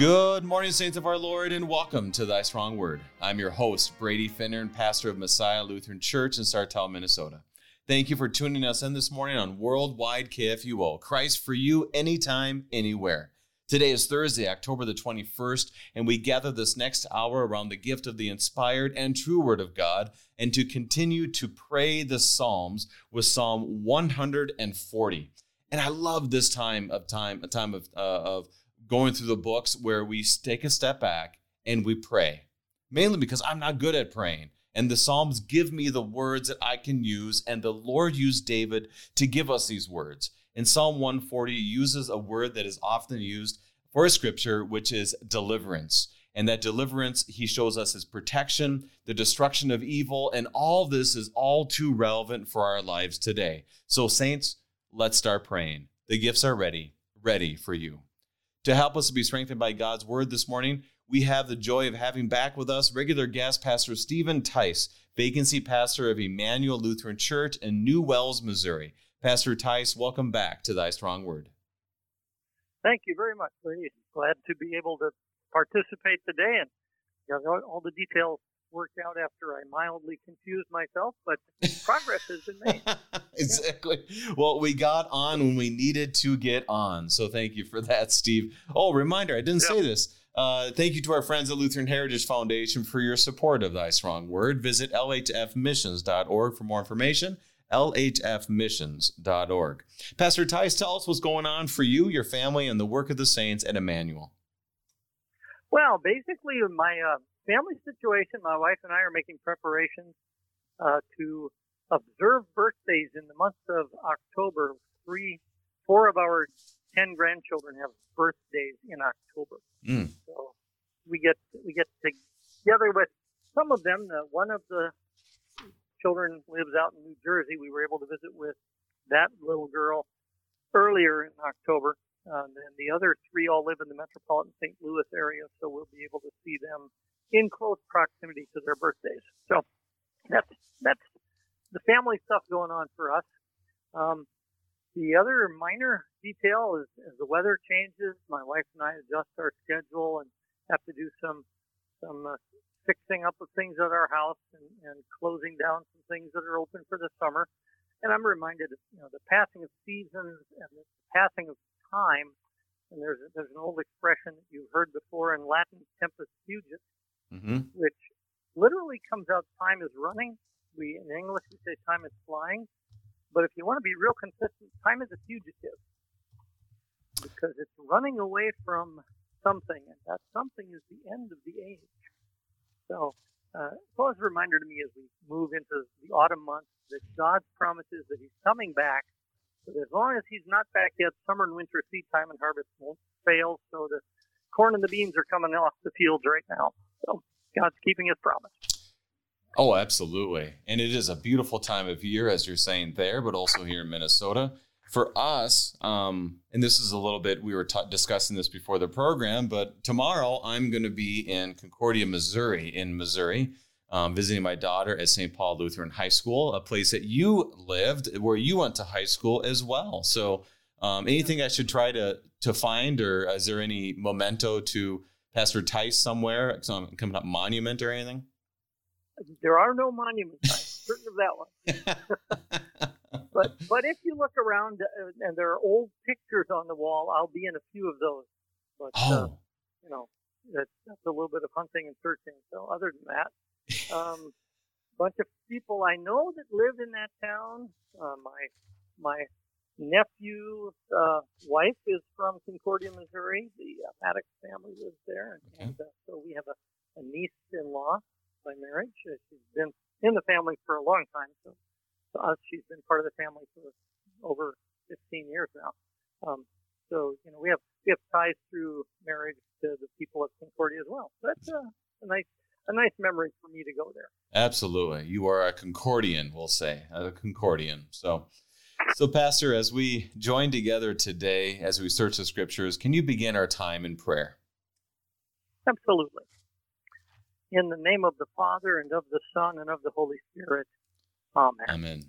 Good morning, saints of our Lord, and welcome to Thy Strong Word. I'm your host, Brady Finnern, and pastor of Messiah Lutheran Church in Sartell, Minnesota. Thank you for tuning us in this morning on Worldwide KFUO. Christ for you, anytime, anywhere. Today is Thursday, October the 21st, and we gather this next hour around the gift of the inspired and true Word of God and to continue to pray the Psalms with Psalm 140. And I love this time of time, a time of, uh, of going through the books where we take a step back and we pray, mainly because I'm not good at praying. And the Psalms give me the words that I can use, and the Lord used David to give us these words. In Psalm 140, he uses a word that is often used for scripture, which is deliverance. And that deliverance, he shows us his protection, the destruction of evil, and all this is all too relevant for our lives today. So, saints, let's start praying. The gifts are ready, ready for you. To help us to be strengthened by God's word this morning, we have the joy of having back with us regular guest pastor Stephen Tice, vacancy pastor of Emmanuel Lutheran Church in New Wells, Missouri. Pastor Tice, welcome back to Thy Strong Word. Thank you very much. Very glad to be able to participate today and got all the details worked out after I mildly confused myself, but progress has been made. exactly. Well, we got on when we needed to get on. So thank you for that, Steve. Oh, reminder, I didn't yep. say this. Uh, thank you to our friends at Lutheran Heritage Foundation for your support of Thy Strong Word. Visit lhfmissions.org for more information. lhfmissions.org. Pastor Tice, tell us what's going on for you, your family, and the work of the saints at Emmanuel. Well, basically, my uh, family situation, my wife and I are making preparations uh, to observe birthdays in the month of October. Three, four of our ten grandchildren have birthdays in October. Mm. So we get we get together with some of them. Uh, one of the children lives out in New Jersey. We were able to visit with that little girl earlier in October. Uh, and the other three all live in the metropolitan St. Louis area, so we'll be able to see them in close proximity to their birthdays. So that's that's the family stuff going on for us. Um, the other minor detail is as the weather changes, my wife and I adjust our schedule and have to do some some uh, fixing up of things at our house and, and closing down some things that are open for the summer. And I'm reminded of you know the passing of seasons and the passing of time. And there's there's an old expression that you've heard before in Latin, tempus fugit, mm-hmm. which literally comes out time is running. We in English we say time is flying, but if you want to be real consistent, time is a fugitive because it's running away from something, and that something is the end of the age. So, uh, a reminder to me as we move into the autumn months that God's promises that He's coming back. But as long as He's not back yet, summer and winter seed time and harvest won't fail. So the corn and the beans are coming off the fields right now. God's keeping his promise. Oh, absolutely. And it is a beautiful time of year, as you're saying there, but also here in Minnesota. For us, um, and this is a little bit, we were t- discussing this before the program, but tomorrow I'm going to be in Concordia, Missouri, in Missouri, um, visiting my daughter at St. Paul Lutheran High School, a place that you lived, where you went to high school as well. So, um, anything I should try to to find, or is there any memento to Pastor Tice somewhere, some coming up monument or anything? There are no monuments. I'm certain of that one. but but if you look around uh, and there are old pictures on the wall, I'll be in a few of those. But uh, oh. uh, you know, that's, that's a little bit of hunting and searching. So other than that, um, bunch of people I know that live in that town. Uh, my my nephew's uh, wife is from Concordia, Missouri. The uh, Maddox family lives there, and, okay. and uh, so we have a, a niece-in-law by marriage. Uh, she's been in the family for a long time, so to us, she's been part of the family for over 15 years now. Um, so you know, we have we have ties through marriage to the people of Concordia as well. So that's uh, a nice a nice memory for me to go there. Absolutely, you are a Concordian, we'll say a Concordian. So. So, Pastor, as we join together today, as we search the scriptures, can you begin our time in prayer? Absolutely. In the name of the Father, and of the Son, and of the Holy Spirit. Amen. Amen.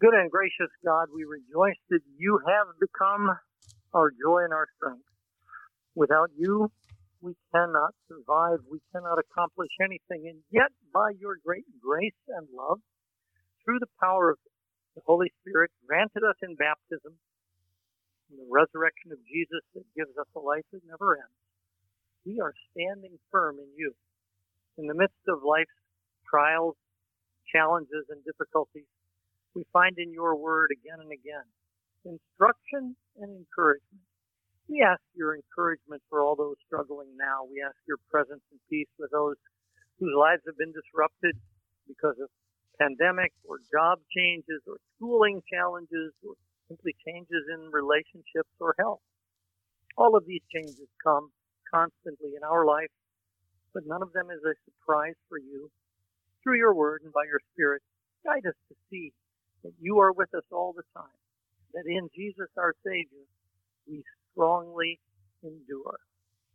Good and gracious God, we rejoice that you have become our joy and our strength. Without you, we cannot survive. We cannot accomplish anything. And yet, by your great grace and love, through the power of the Holy Spirit granted us in baptism, and the resurrection of Jesus that gives us a life that never ends, we are standing firm in you. In the midst of life's trials, challenges, and difficulties, we find in your word again and again instruction and encouragement. We ask your encouragement for all those struggling now. We ask your presence and peace with those whose lives have been disrupted because of pandemic or job changes or schooling challenges or simply changes in relationships or health. All of these changes come constantly in our life, but none of them is a surprise for you. Through your word and by your spirit, guide us to see that you are with us all the time, that in Jesus our Savior, we strongly endure.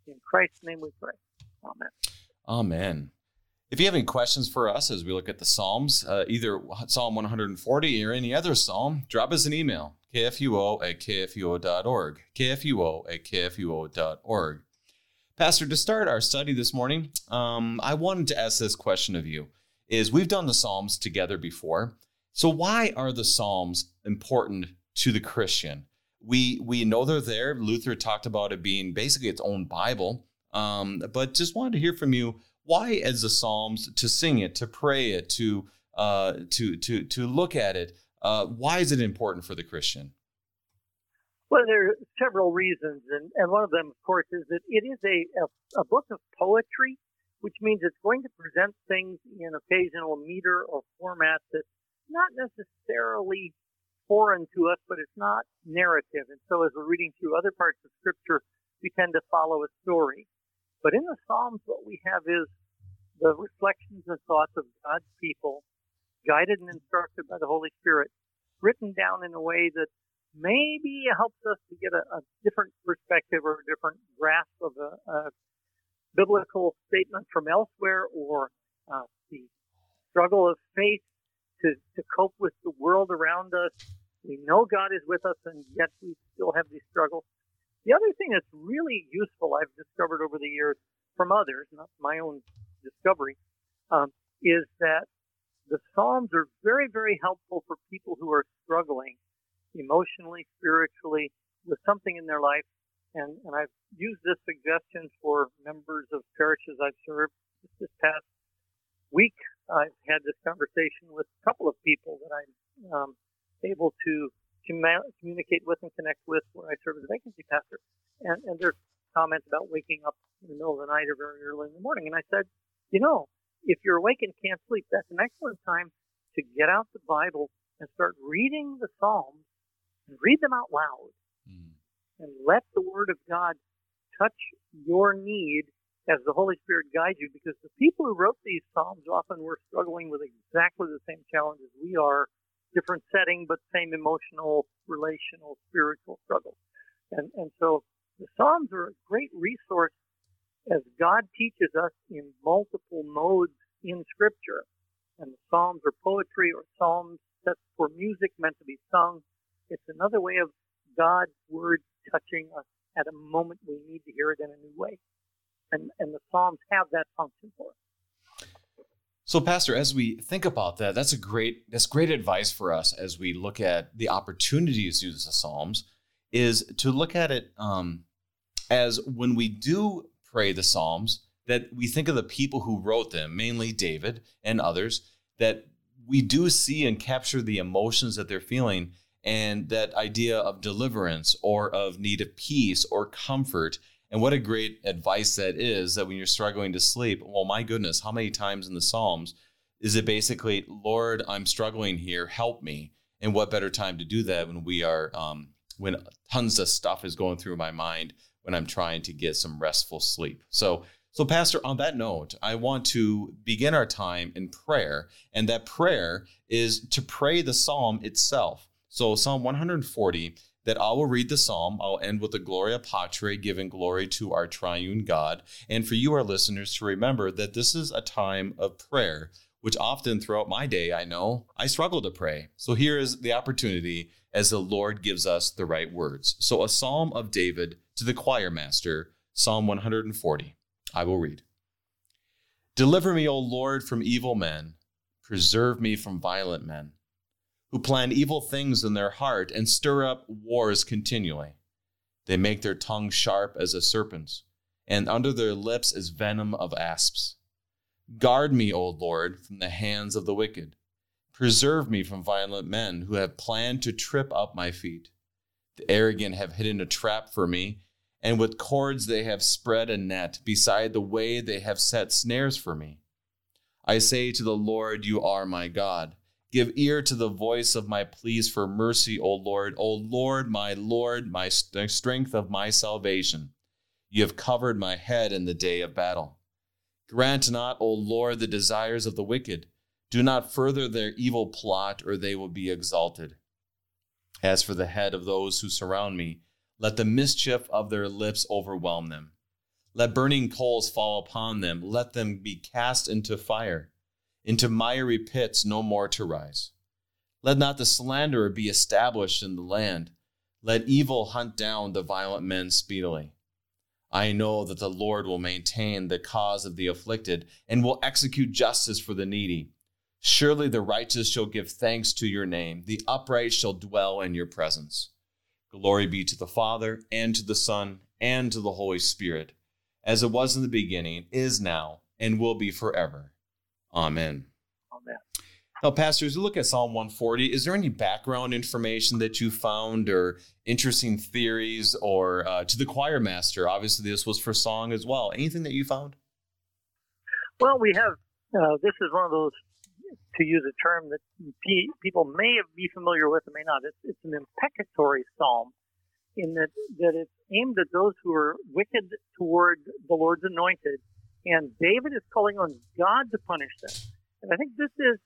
In Christ's name we pray. Amen. Amen. If you have any questions for us as we look at the Psalms, uh, either Psalm 140 or any other Psalm, drop us an email, kfuo at kfuo.org, kfuo at kfuo.org. Pastor, to start our study this morning, um, I wanted to ask this question of you. Is we've done the Psalms together before, so why are the Psalms important to the Christian? We we know they're there. Luther talked about it being basically its own Bible, um, but just wanted to hear from you why as the psalms to sing it to pray it to uh, to to to look at it uh, why is it important for the christian? Well there are several reasons and, and one of them of course is that it is a, a, a book of poetry which means it's going to present things in occasional meter or format that's not necessarily foreign to us but it's not narrative. And so as we're reading through other parts of scripture we tend to follow a story but in the Psalms, what we have is the reflections and thoughts of God's people, guided and instructed by the Holy Spirit, written down in a way that maybe helps us to get a, a different perspective or a different grasp of a, a biblical statement from elsewhere or uh, the struggle of faith to, to cope with the world around us. We know God is with us and yet we still have these struggles. The other thing that's really useful I've discovered over the years from others, not my own discovery, um, is that the Psalms are very, very helpful for people who are struggling emotionally, spiritually, with something in their life. And, and I've used this suggestion for members of parishes I've served this past week. I've had this conversation with a couple of people that I'm um, able to communicate with and connect with where I serve as a vacancy pastor. And, and there's comments about waking up in the middle of the night or very early in the morning. And I said, you know, if you're awake and can't sleep, that's an excellent time to get out the Bible and start reading the Psalms and read them out loud mm. and let the Word of God touch your need as the Holy Spirit guides you because the people who wrote these Psalms often were struggling with exactly the same challenges we are different setting, but same emotional, relational, spiritual struggles. And, and so the Psalms are a great resource as God teaches us in multiple modes in Scripture. And the Psalms are poetry or Psalms set for music meant to be sung. It's another way of God's Word touching us at a moment we need to hear it in a new way. And, and the Psalms have that function for us. So, Pastor, as we think about that, that's a great that's great advice for us as we look at the opportunities to use the Psalms. Is to look at it um, as when we do pray the Psalms, that we think of the people who wrote them, mainly David and others, that we do see and capture the emotions that they're feeling and that idea of deliverance or of need of peace or comfort and what a great advice that is that when you're struggling to sleep, well, my goodness, how many times in the Psalms is it basically, Lord, I'm struggling here, help me? And what better time to do that when we are, um, when tons of stuff is going through my mind when I'm trying to get some restful sleep. So, so Pastor, on that note, I want to begin our time in prayer, and that prayer is to pray the Psalm itself. So, Psalm 140 that I will read the psalm. I'll end with the Gloria Patri, giving glory to our triune God. And for you, our listeners, to remember that this is a time of prayer, which often throughout my day, I know I struggle to pray. So here is the opportunity as the Lord gives us the right words. So, a psalm of David to the choir master, Psalm 140. I will read. Deliver me, O Lord, from evil men. Preserve me from violent men, who plan evil things in their heart and stir up wars continually. They make their tongue sharp as a serpent's, and under their lips is venom of asps. Guard me, O Lord, from the hands of the wicked. Preserve me from violent men who have planned to trip up my feet. The arrogant have hidden a trap for me, and with cords they have spread a net. Beside the way they have set snares for me. I say to the Lord, You are my God. Give ear to the voice of my pleas for mercy, O Lord. O Lord, my Lord, my strength of my salvation. You have covered my head in the day of battle. Grant not, O Lord, the desires of the wicked. Do not further their evil plot, or they will be exalted. As for the head of those who surround me, let the mischief of their lips overwhelm them. Let burning coals fall upon them. Let them be cast into fire, into miry pits, no more to rise. Let not the slanderer be established in the land. Let evil hunt down the violent men speedily. I know that the Lord will maintain the cause of the afflicted and will execute justice for the needy. Surely the righteous shall give thanks to your name, the upright shall dwell in your presence. Glory be to the Father, and to the Son, and to the Holy Spirit, as it was in the beginning, is now, and will be forever. Amen. Amen. Now, pastors, you look at Psalm 140. Is there any background information that you found, or interesting theories, or uh, to the choir master? Obviously, this was for song as well. Anything that you found? Well, we have. Uh, this is one of those, to use a term that pe- people may be familiar with and may not. It's, it's an imprecatory psalm, in that that it's aimed at those who are wicked toward the Lord's anointed, and David is calling on God to punish them. And I think this is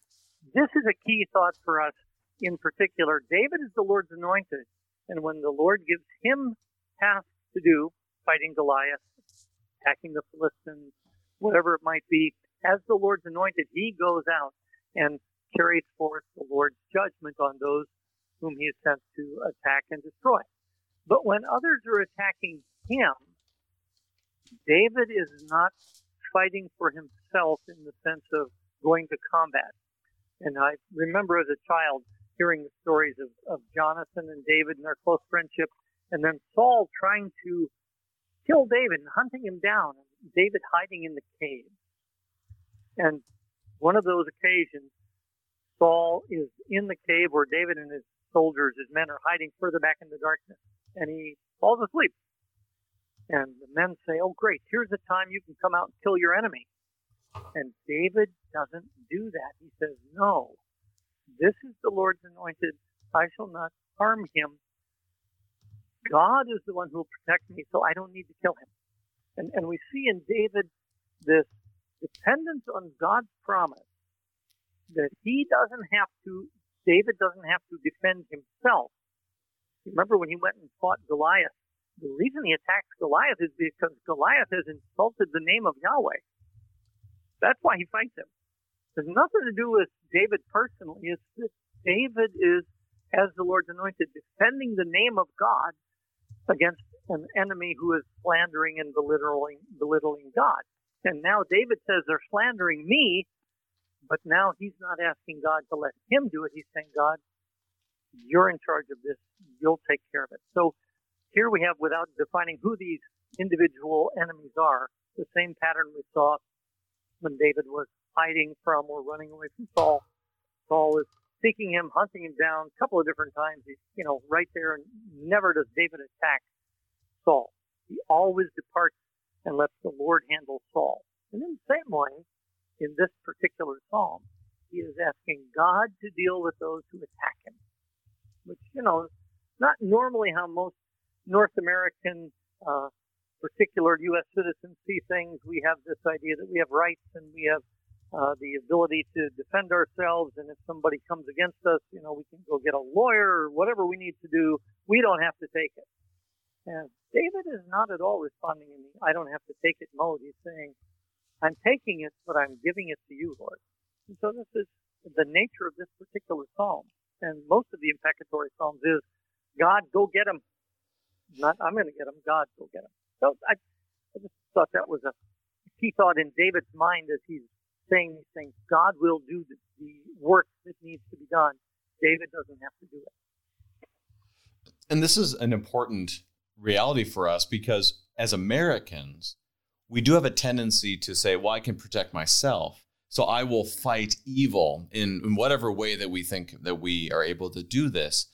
this is a key thought for us in particular. David is the Lord's anointed, and when the Lord gives him tasks to do, fighting Goliath, attacking the Philistines, whatever it might be, as the Lord's anointed, he goes out and carries forth the Lord's judgment on those whom he is sent to attack and destroy. But when others are attacking him, David is not fighting for himself in the sense of going to combat. And I remember as a child hearing the stories of, of Jonathan and David and their close friendship, and then Saul trying to kill David and hunting him down, and David hiding in the cave. And one of those occasions, Saul is in the cave where David and his soldiers, his men, are hiding further back in the darkness, and he falls asleep. And the men say, Oh, great, here's the time you can come out and kill your enemy. And David doesn't do that. He says, No, this is the Lord's anointed. I shall not harm him. God is the one who will protect me, so I don't need to kill him. And, and we see in David this dependence on God's promise that he doesn't have to, David doesn't have to defend himself. Remember when he went and fought Goliath? The reason he attacks Goliath is because Goliath has insulted the name of Yahweh. That's why he fights him. It has nothing to do with David personally. It's that David is, as the Lord's anointed, defending the name of God against an enemy who is slandering and belittling, belittling God. And now David says they're slandering me, but now he's not asking God to let him do it. He's saying, God, you're in charge of this. You'll take care of it. So here we have, without defining who these individual enemies are, the same pattern we saw when David was hiding from or running away from Saul. Saul is seeking him, hunting him down a couple of different times. He's, you know, right there, and never does David attack Saul. He always departs and lets the Lord handle Saul. And in the same way, in this particular psalm, he is asking God to deal with those who attack him, which, you know, not normally how most North American uh, particular U.S. citizens see things. We have this idea that we have rights and we have uh, the ability to defend ourselves. And if somebody comes against us, you know, we can go get a lawyer or whatever we need to do. We don't have to take it. And David is not at all responding in the I don't have to take it mode. He's saying, I'm taking it, but I'm giving it to you, Lord. And so this is the nature of this particular psalm. And most of the imprecatory psalms is, God, go get him. Not, I'm going to get him. God, will get him. So I, just thought that was a key thought in David's mind as he's saying these things. God will do the, the work that needs to be done. David doesn't have to do it. And this is an important reality for us because as Americans, we do have a tendency to say, well, I can protect myself. So I will fight evil in, in whatever way that we think that we are able to do this.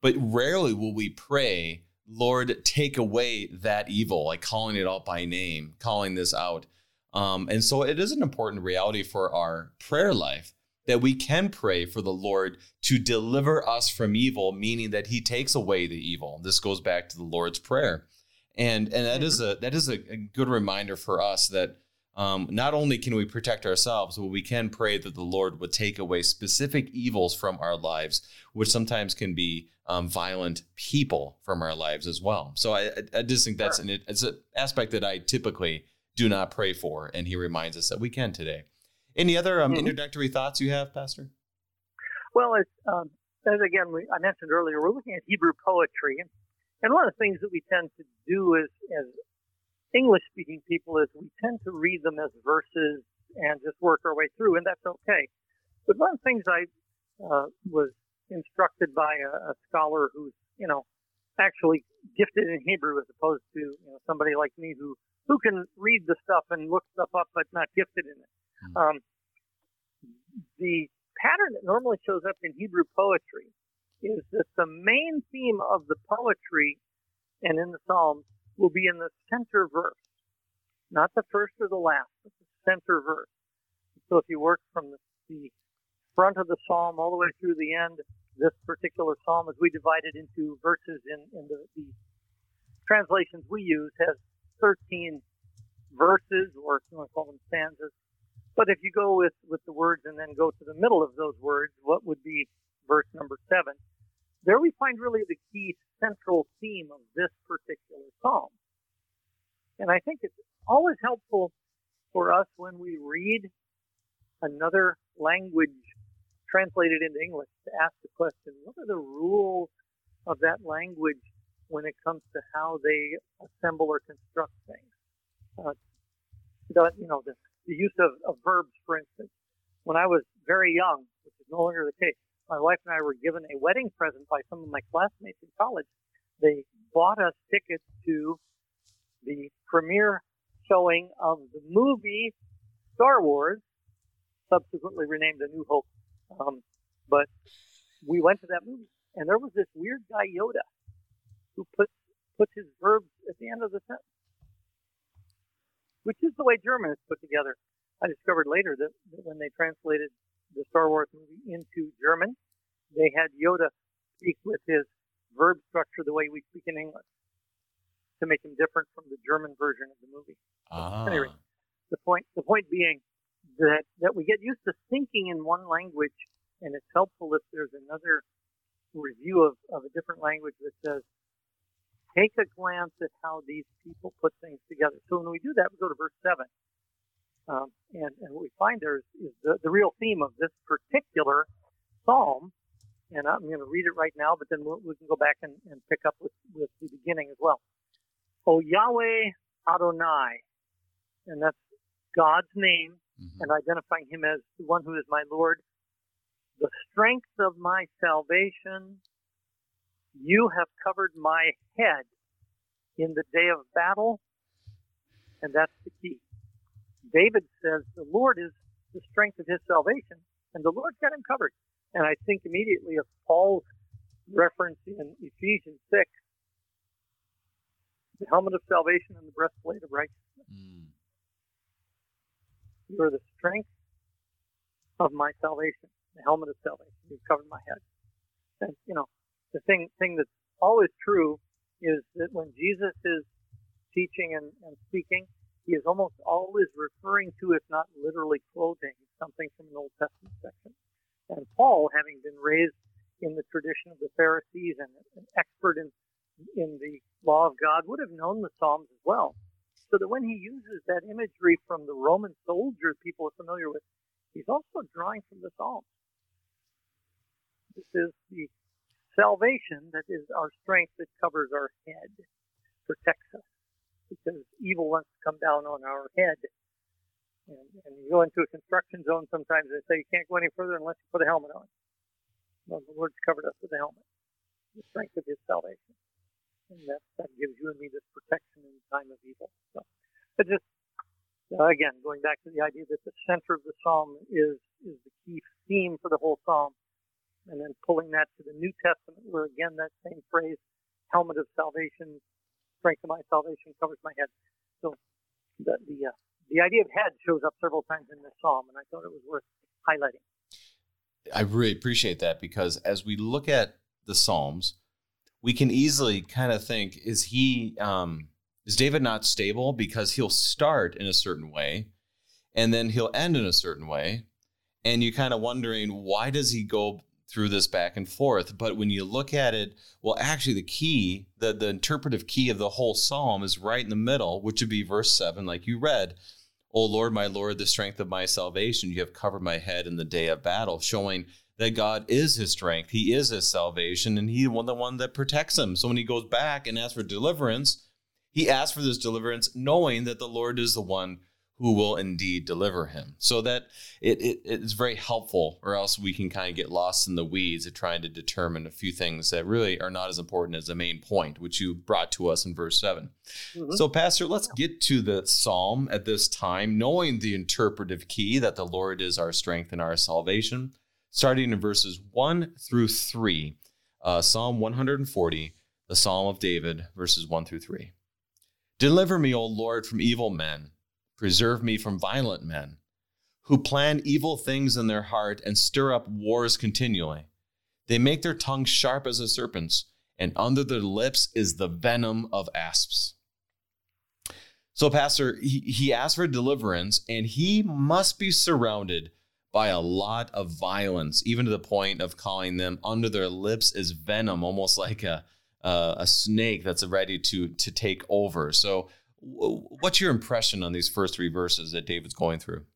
But rarely will we pray, Lord, take away that evil, like calling it out by name, calling this out. Um, and so it is an important reality for our prayer life that we can pray for the Lord to deliver us from evil, meaning that He takes away the evil. This goes back to the Lord's Prayer, and and that is a that is a, a good reminder for us that um, not only can we protect ourselves, but we can pray that the Lord would take away specific evils from our lives, which sometimes can be um, violent people from our lives as well. So I, I just think that's an it's an aspect that I typically do not pray for, and He reminds us that we can today. Any other um, mm-hmm. introductory thoughts you have, Pastor? Well, um, as again we, I mentioned earlier, we're looking at Hebrew poetry, and, and one of the things that we tend to do is, as English-speaking people, is we tend to read them as verses and just work our way through, and that's okay. But one of the things I uh, was instructed by a, a scholar who's, you know, actually gifted in Hebrew as opposed to you know, somebody like me who who can read the stuff and look stuff up but not gifted in it. Hmm. Um, the pattern that normally shows up in Hebrew poetry is that the main theme of the poetry and in the Psalms will be in the center verse, not the first or the last, but the center verse. So if you work from the, the front of the psalm all the way through the end, this particular psalm, as we divide it into verses in, in the, the translations we use, has 13 verses, or if you want to call them stanzas, but if you go with, with the words and then go to the middle of those words, what would be verse number seven? There we find really the key central theme of this particular psalm. And I think it's always helpful for us when we read another language translated into English to ask the question, what are the rules of that language when it comes to how they assemble or construct things? Uh, you know, the, the use of, of verbs, for instance. When I was very young, which is no longer the case, my wife and I were given a wedding present by some of my classmates in college. They bought us tickets to the premiere showing of the movie Star Wars, subsequently renamed A New Hope. Um, but we went to that movie, and there was this weird guy Yoda who put puts his verbs at the end of the sentence which is the way German is put together. I discovered later that, that when they translated the Star Wars movie into German, they had Yoda speak with his verb structure the way we speak in English to make him different from the German version of the movie. Ah. Anyway, the point the point being that that we get used to thinking in one language, and it's helpful if there's another review of, of a different language that says take a glance at how these people put things together. So when we do that, we go to verse 7. Um, and, and what we find there is, is the, the real theme of this particular psalm. And I'm going to read it right now, but then we'll, we can go back and, and pick up with, with the beginning as well. O Yahweh Adonai, and that's God's name, mm-hmm. and identifying him as the one who is my Lord, the strength of my salvation, you have covered my head in the day of battle, and that's the key. David says the Lord is the strength of his salvation, and the Lord's got him covered. And I think immediately of Paul's reference in Ephesians 6, the helmet of salvation and the breastplate of righteousness. Mm. You are the strength of my salvation, the helmet of salvation. You've covered my head. And, you know, the thing thing that's always true is that when Jesus is teaching and, and speaking, he is almost always referring to, if not literally quoting, something from an Old Testament section. And Paul, having been raised in the tradition of the Pharisees and an expert in in the law of God, would have known the Psalms as well. So that when he uses that imagery from the Roman soldier people are familiar with, he's also drawing from the Psalms. This is the salvation that is our strength that covers our head, protects us. Because evil wants to come down on our head. And, and you go into a construction zone sometimes and they say you can't go any further unless you put a helmet on. Well, the Lord's covered us with a helmet, the strength of His salvation. And that, that gives you and me this protection in time of evil. So, but just uh, again, going back to the idea that the center of the psalm is is the key theme for the whole psalm, and then pulling that to the New Testament, where again that same phrase, helmet of salvation, strength of my salvation covers my head. So the the, uh, the idea of head shows up several times in this psalm, and I thought it was worth highlighting. I really appreciate that because as we look at the Psalms, we can easily kind of think: Is he? Um, is David not stable because he'll start in a certain way and then he'll end in a certain way? And you're kind of wondering, why does he go through this back and forth? But when you look at it, well, actually, the key, the, the interpretive key of the whole psalm is right in the middle, which would be verse 7, like you read. O Lord, my Lord, the strength of my salvation, you have covered my head in the day of battle, showing that God is his strength. He is his salvation, and he's the one that protects him. So when he goes back and asks for deliverance, he asks for this deliverance knowing that the Lord is the one who will indeed deliver him. So that it, it it's very helpful, or else we can kind of get lost in the weeds of trying to determine a few things that really are not as important as the main point, which you brought to us in verse 7. Mm-hmm. So, Pastor, let's get to the psalm at this time, knowing the interpretive key that the Lord is our strength and our salvation, starting in verses 1 through 3. Uh, psalm 140, the Psalm of David, verses 1 through 3. Deliver me, O Lord, from evil men. Preserve me from violent men, who plan evil things in their heart and stir up wars continually. They make their tongues sharp as a serpent's, and under their lips is the venom of asps. So, Pastor, he, he asked for deliverance, and he must be surrounded by a lot of violence, even to the point of calling them under their lips is venom, almost like a uh, a snake that's ready to to take over. So, what's your impression on these first three verses that David's going through?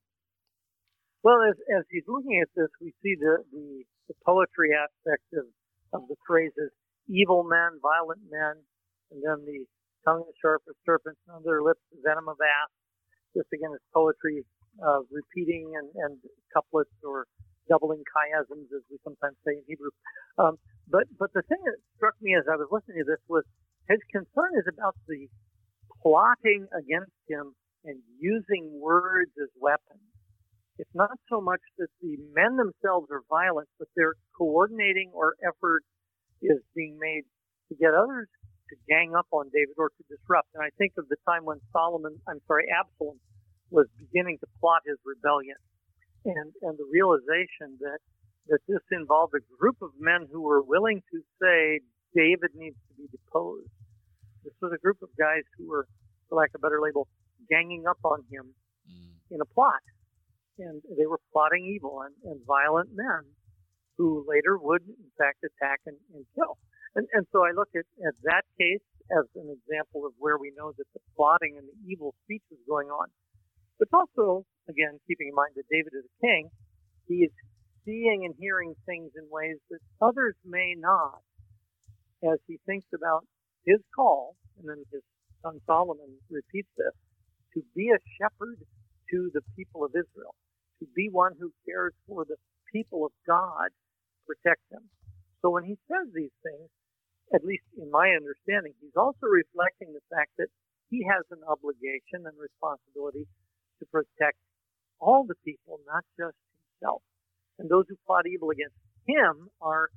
Well, as, as he's looking at this, we see the, the, the poetry aspect of, of the phrases evil men, violent men, and then the tongue as sharp as serpents, and under their lips the venom of asps. This again is poetry uh, repeating and, and couplets or doubling chiasms, as we sometimes say in Hebrew. Um, but but the thing that struck me as I was listening to this was his concern is about the plotting against him and using words as weapons. It's not so much that the men themselves are violent, but they're coordinating or effort is being made to get others to gang up on David or to disrupt. And I think of the time when Solomon, I'm sorry, Absalom was beginning to plot his rebellion and, and the realization that that this involved a group of men who were willing to say David needs to be deposed. This was a group of guys who were, for lack of a better label, ganging up on him mm. in a plot. And they were plotting evil and, and violent men who later would, in fact, attack and, and kill. And, and so I look at, at that case as an example of where we know that the plotting and the evil speech is going on. But also, again, keeping in mind that David is a king, he is seeing and hearing things in ways that others may not as he thinks about his call, and then his son Solomon repeats this, to be a shepherd to the people of Israel, to be one who cares for the people of God, protect them. So when he says these things, at least in my understanding, he's also reflecting the fact that he has an obligation and responsibility to protect all the people, not just himself. And those who plot evil against him are,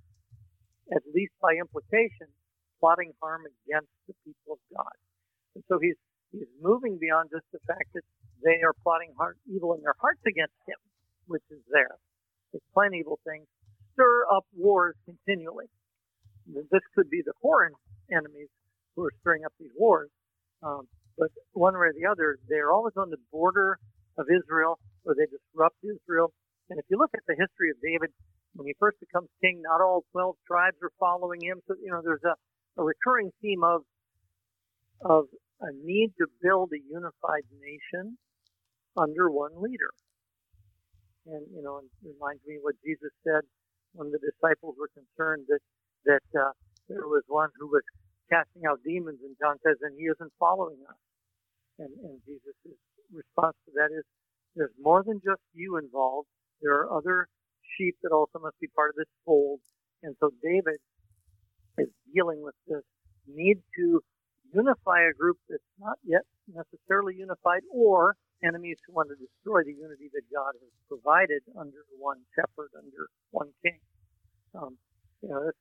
at least by implication, plotting harm against the people of God. And so he's, he's moving beyond just the fact that they are plotting evil in their hearts against him, which is there. They plan evil things, stir up wars continually. This could be the foreign enemies who are stirring up these wars. Um, but one way or the other, they're always on the border of Israel, or they disrupt Israel, and if you look at the history of David, when he first becomes king, not all 12 tribes are following him. So, you know, there's a, a recurring theme of, of a need to build a unified nation under one leader. And, you know, it reminds me what Jesus said when the disciples were concerned that, that, uh, there was one who was casting out demons and John says, and he isn't following us. And, and Jesus' response to that is, there's more than just you involved. There are other sheep that also must be part of this fold. And so David is dealing with this need to unify a group that's not yet necessarily unified or enemies who want to destroy the unity that God has provided under one shepherd, under one king. Um, you know,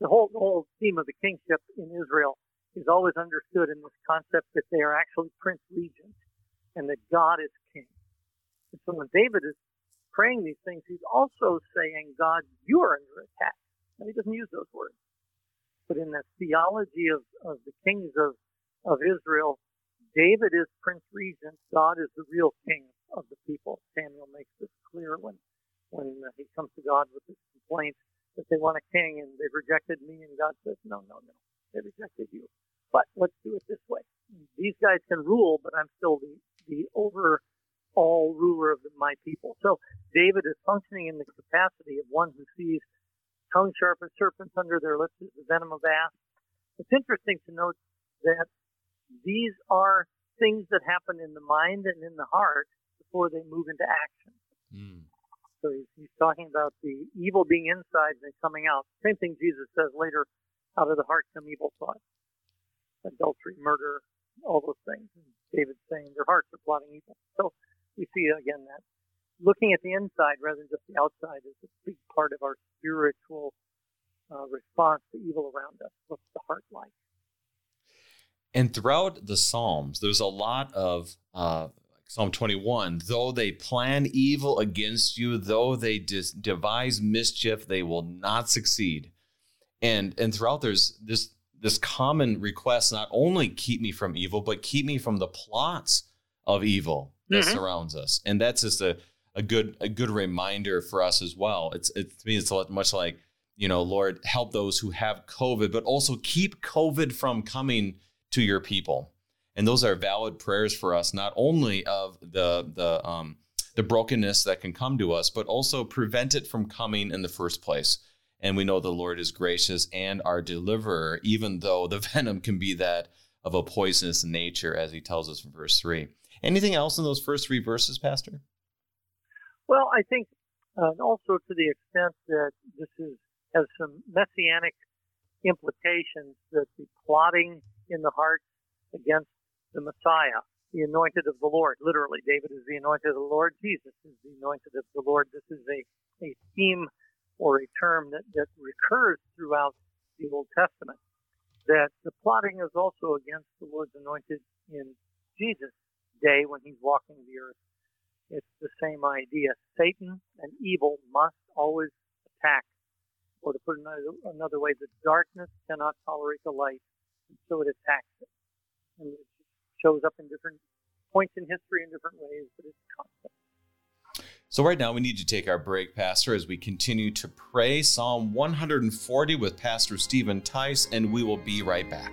the whole, the whole theme of the kingship in Israel is always understood in this concept that they are actually prince regents and that God is king. And so when David is praying these things, he's also saying, God, you are under attack. And he doesn't use those words. But in the theology of, of the kings of, of Israel, David is prince regent. God is the real king of the people. Samuel makes this clear when, when he comes to God with his complaint that they want a king and they've rejected me. And God says, no, no, no. They rejected you. But let's do it this way. These guys can rule, but I'm still the, the overall ruler of my people. So David is functioning in the capacity of one who sees tongue sharp as serpents under their lips is the venom of asps. It's interesting to note that these are things that happen in the mind and in the heart before they move into action. Mm. So he's, he's talking about the evil being inside and coming out. Same thing Jesus says later, out of the heart come evil thoughts, adultery, murder, all those things. And David's saying their hearts are plotting evil. So we see again that looking at the inside rather than just the outside is a big part of our spiritual uh, response to evil around us. What's the heart like? And throughout the Psalms, there's a lot of uh, Psalm 21 though they plan evil against you, though they dis- devise mischief, they will not succeed. And and throughout there's this this common request not only keep me from evil, but keep me from the plots of evil that mm-hmm. surrounds us. And that's just a a good a good reminder for us as well. It's it, to me it's much like you know, Lord, help those who have COVID, but also keep COVID from coming to your people. And those are valid prayers for us, not only of the the um, the brokenness that can come to us, but also prevent it from coming in the first place. And we know the Lord is gracious and our deliverer, even though the venom can be that of a poisonous nature, as he tells us in verse three. Anything else in those first three verses, Pastor? Well, I think uh, also to the extent that this is, has some messianic implications that the plotting in the heart against the Messiah, the anointed of the Lord, literally, David is the anointed of the Lord, Jesus is the anointed of the Lord. This is a, a theme or a term that, that recurs throughout the Old Testament. That the plotting is also against the Lord's anointed in Jesus' day when he's walking the earth it's the same idea. Satan and evil must always attack. Or to put another, another way, the darkness cannot tolerate the light, and so it attacks it. And it shows up in different points in history in different ways, but it's constant. So, right now, we need to take our break, Pastor, as we continue to pray Psalm 140 with Pastor Stephen Tice, and we will be right back.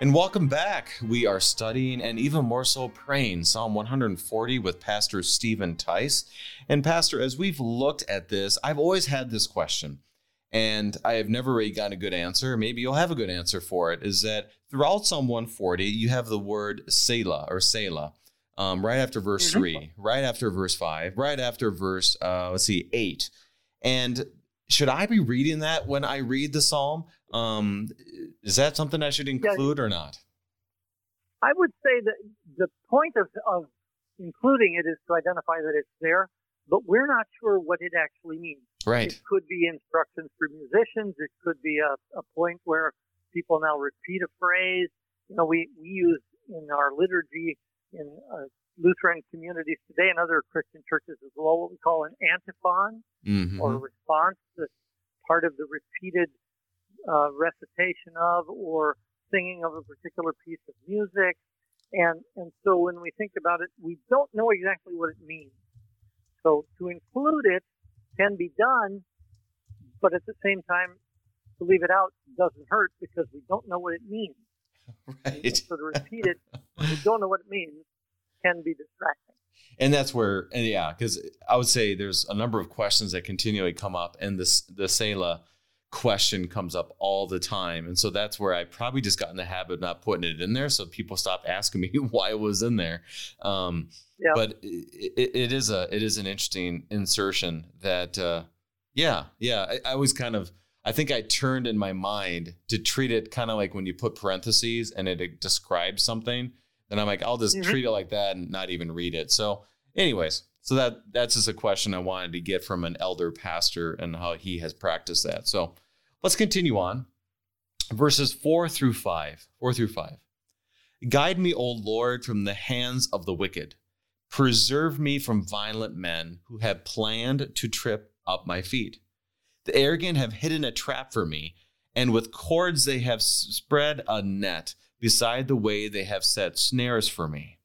And welcome back. We are studying and even more so praying Psalm 140 with Pastor Stephen Tice. And, Pastor, as we've looked at this, I've always had this question, and I have never really gotten a good answer. Maybe you'll have a good answer for it. Is that throughout Psalm 140, you have the word Selah or Selah. Um, right after verse mm-hmm. 3, right after verse 5, right after verse, uh, let's see, 8. And should I be reading that when I read the psalm? Um, is that something I should include yeah, or not? I would say that the point of, of including it is to identify that it's there, but we're not sure what it actually means. Right. It could be instructions for musicians. It could be a, a point where people now repeat a phrase. You know, we, we use in our liturgy in uh, Lutheran communities today and other Christian churches as well what we call an antiphon Mm-hmm. or a response that's part of the repeated uh, recitation of or singing of a particular piece of music. And, and so when we think about it, we don't know exactly what it means. So to include it can be done, but at the same time, to leave it out doesn't hurt because we don't know what it means. Right. So to repeat it, we don't know what it means, can be distracting. and that's where and yeah because i would say there's a number of questions that continually come up and this the Selah question comes up all the time and so that's where i probably just got in the habit of not putting it in there so people stop asking me why it was in there um, Yeah. but it, it, it is a it is an interesting insertion that uh, yeah yeah I, I was kind of i think i turned in my mind to treat it kind of like when you put parentheses and it describes something then I'm like, I'll just Mhm. treat it like that and not even read it. So, anyways, so that that's just a question I wanted to get from an elder pastor and how he has practiced that. So, let's continue on. Verses four through five. Four through five. Guide me, O Lord, from the hands of the wicked. Preserve me from violent men who have planned to trip up my feet. The arrogant have hidden a trap for me, and with cords they have spread a net. Beside the way they have set snares for me.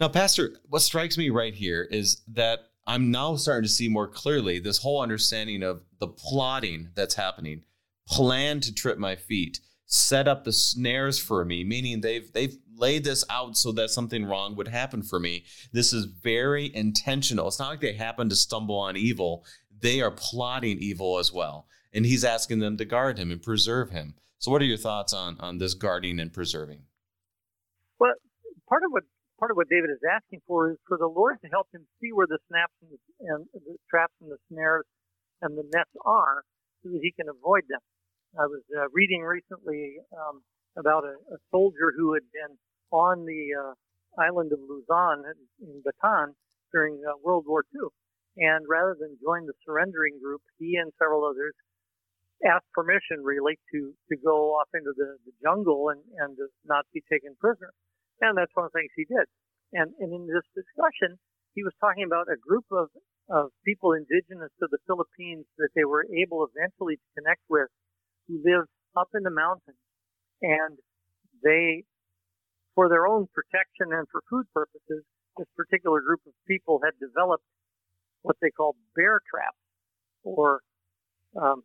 Now, Pastor, what strikes me right here is that I'm now starting to see more clearly this whole understanding of the plotting that's happening, plan to trip my feet, set up the snares for me, meaning they've they've laid this out so that something wrong would happen for me. This is very intentional. It's not like they happen to stumble on evil. They are plotting evil as well. And he's asking them to guard him and preserve him. So what are your thoughts on on this guarding and preserving? Well, part of what part of what David is asking for is for the Lord to help him see where the snaps and the, and the traps and the snares and the nets are, so that he can avoid them. I was uh, reading recently um, about a, a soldier who had been on the uh, island of Luzon in Bataan during uh, World War II, and rather than join the surrendering group, he and several others asked permission really to to go off into the, the jungle and and not be taken prisoner. And that's one of the things he did. And, and in this discussion, he was talking about a group of, of people indigenous to the Philippines that they were able eventually to connect with who lived up in the mountains. And they, for their own protection and for food purposes, this particular group of people had developed what they called bear traps or um,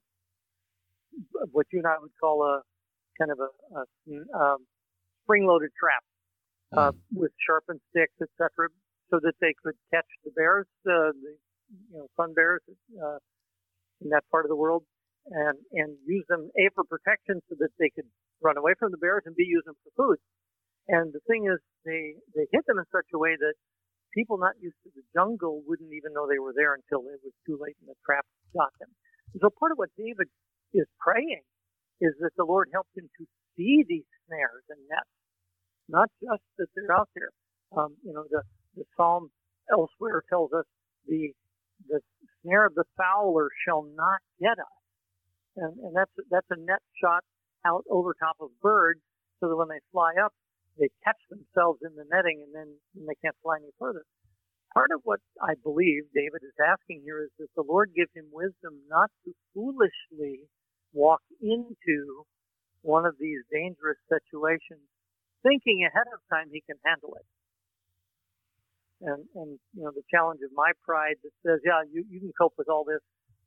what you and I would call a kind of a, a um, spring-loaded trap uh, with sharpened sticks, etc., so that they could catch the bears, uh, the you know sun bears uh, in that part of the world, and and use them a for protection, so that they could run away from the bears, and b use them for food. And the thing is, they they hit them in such a way that people not used to the jungle wouldn't even know they were there until it was too late and the trap got them. And so part of what David is praying is that the Lord helps him to see these snares and nets, not just that they're out there. Um, you know, the, the Psalm elsewhere tells us the the snare of the fowler shall not get us, and and that's that's a net shot out over top of birds, so that when they fly up, they catch themselves in the netting, and then and they can't fly any further. Part of what I believe David is asking here is that the Lord give him wisdom not to foolishly walk into one of these dangerous situations, thinking ahead of time he can handle it. And, and you know, the challenge of my pride that says, yeah, you, you can cope with all this.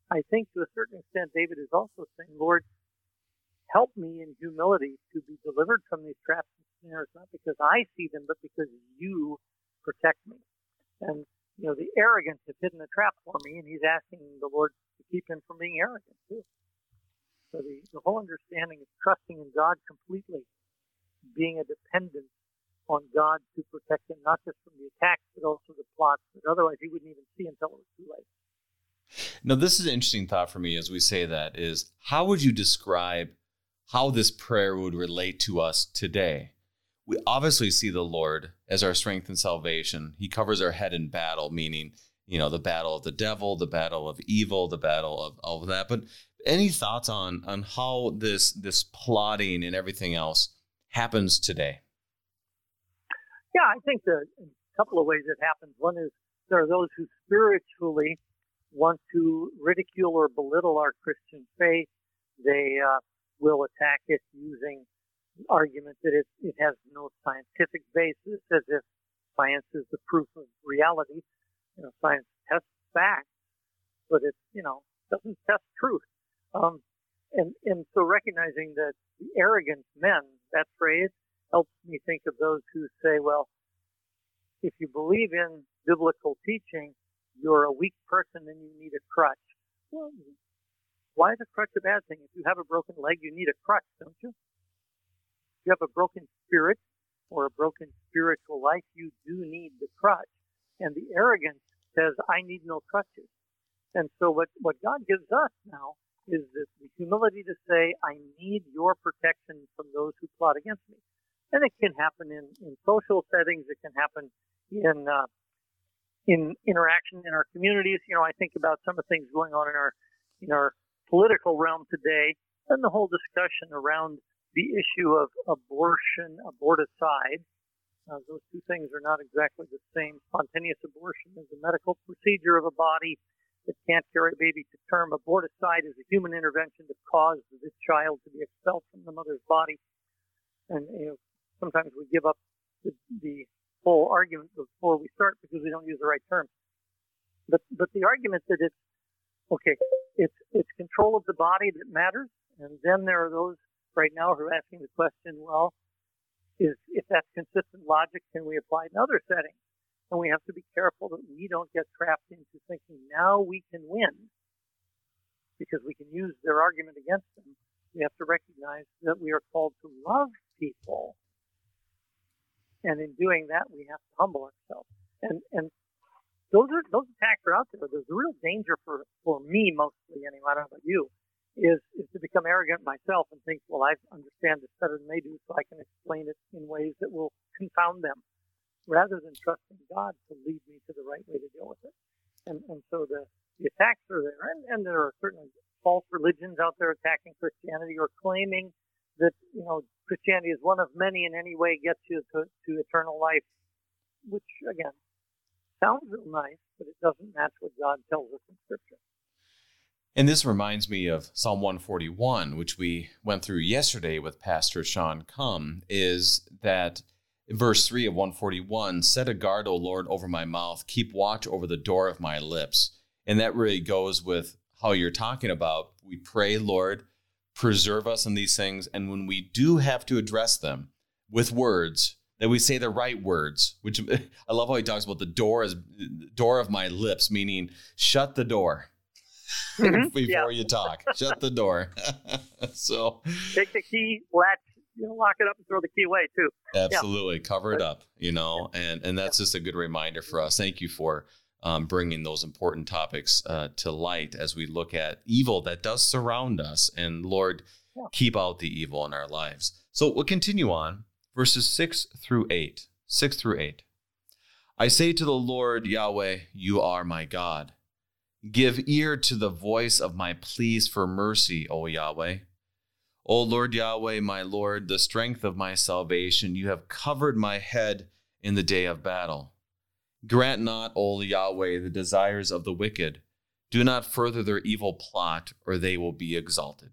I think to a certain extent, David is also saying, Lord, help me in humility to be delivered from these traps and snares, not because I see them, but because you protect me. And, you know, the arrogant have hidden a trap for me, and he's asking the Lord to keep him from being arrogant, too. So the, the whole understanding of trusting in God completely, being a dependent on God to protect him, not just from the attacks, but also the plots that otherwise he wouldn't even see until it was too late. Now, this is an interesting thought for me as we say that is how would you describe how this prayer would relate to us today? We obviously see the Lord as our strength and salvation. He covers our head in battle, meaning you know, the battle of the devil, the battle of evil, the battle of all of that. But any thoughts on on how this this plotting and everything else happens today? Yeah, I think are a couple of ways it happens. One is there are those who spiritually want to ridicule or belittle our Christian faith. They uh, will attack it using arguments that it, it has no scientific basis, as if science is the proof of reality. You know, science tests facts, but it, you know, doesn't test truth. Um, and, and so recognizing that the arrogant men, that phrase helps me think of those who say, well, if you believe in biblical teaching, you're a weak person and you need a crutch. Well, why is a crutch a bad thing? If you have a broken leg, you need a crutch, don't you? If you have a broken spirit or a broken spiritual life, you do need the crutch. And the arrogance says, I need no crutches. And so what, what God gives us now is the, the humility to say, I need your protection from those who plot against me. And it can happen in, in social settings. It can happen in, uh, in interaction in our communities. You know, I think about some of the things going on in our, in our political realm today and the whole discussion around the issue of abortion, aborticide. Uh, those two things are not exactly the same. Spontaneous abortion is a medical procedure of a body that can't carry a baby to term. Aborticide is a human intervention to cause this child to be expelled from the mother's body. And you know, sometimes we give up the, the whole argument before we start because we don't use the right terms. But but the argument that it's okay, it's it's control of the body that matters, and then there are those right now who are asking the question, well, is if that's consistent logic, can we apply it in other settings? And we have to be careful that we don't get trapped into thinking now we can win because we can use their argument against them. We have to recognize that we are called to love people. And in doing that, we have to humble ourselves. And, and those are, those attacks are out there. There's a real danger for, for me mostly anyway. I don't know about you is, is to become arrogant myself and think, well, I understand this better than they do, so I can explain it in ways that will confound them, rather than trusting God to lead me to the right way to deal with it. And, and so the, the attacks are there, and, and there are certainly false religions out there attacking Christianity or claiming that, you know, Christianity is one of many in any way gets you to, to eternal life, which again, sounds real nice, but it doesn't match what God tells us in Scripture. And this reminds me of Psalm 141, which we went through yesterday with Pastor Sean Cum, is that verse 3 of 141 Set a guard, O Lord, over my mouth, keep watch over the door of my lips. And that really goes with how you're talking about. We pray, Lord, preserve us in these things. And when we do have to address them with words, that we say the right words, which I love how he talks about the door as door of my lips, meaning shut the door mm-hmm. before yeah. you talk. Shut the door. so take the key, latch, you know, lock it up and throw the key away too. Absolutely, yeah. cover it up. You know, yeah. and and that's just a good reminder for us. Thank you for um, bringing those important topics uh, to light as we look at evil that does surround us. And Lord, keep out the evil in our lives. So we'll continue on verses six through eight. Six through eight. I say to the Lord Yahweh, You are my God. Give ear to the voice of my pleas for mercy, O Yahweh. O Lord Yahweh, my Lord, the strength of my salvation, you have covered my head in the day of battle. Grant not, O Yahweh, the desires of the wicked. Do not further their evil plot, or they will be exalted.